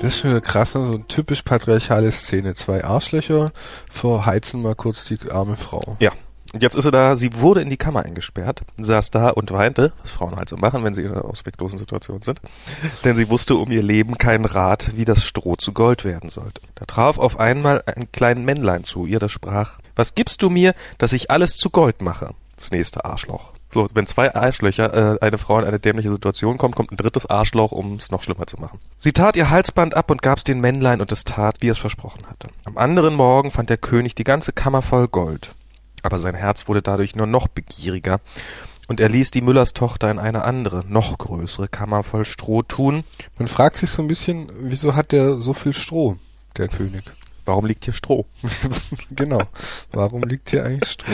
Das ist schon eine krasse, so eine typisch patriarchale Szene. Zwei Arschlöcher verheizen mal kurz die arme Frau. Ja. Und jetzt ist sie da, sie wurde in die Kammer eingesperrt, saß da und weinte, was Frauen halt so machen, wenn sie in einer ausweglosen Situation sind. Denn sie wusste um ihr Leben keinen Rat, wie das Stroh zu Gold werden sollte. Da traf auf einmal ein kleines Männlein zu ihr, das sprach, was gibst du mir, dass ich alles zu Gold mache? Das nächste Arschloch. So, wenn zwei Arschlöcher, äh, eine Frau in eine dämliche Situation kommt, kommt ein drittes Arschloch, um es noch schlimmer zu machen. Sie tat ihr Halsband ab und gab's den Männlein und es tat, wie es versprochen hatte. Am anderen Morgen fand der König die ganze Kammer voll Gold. Aber sein Herz wurde dadurch nur noch begieriger und er ließ die Müllerstochter in eine andere, noch größere Kammer voll Stroh tun. Man fragt sich so ein bisschen, wieso hat der so viel Stroh, der König? Warum liegt hier Stroh? genau. Warum liegt hier eigentlich Stroh?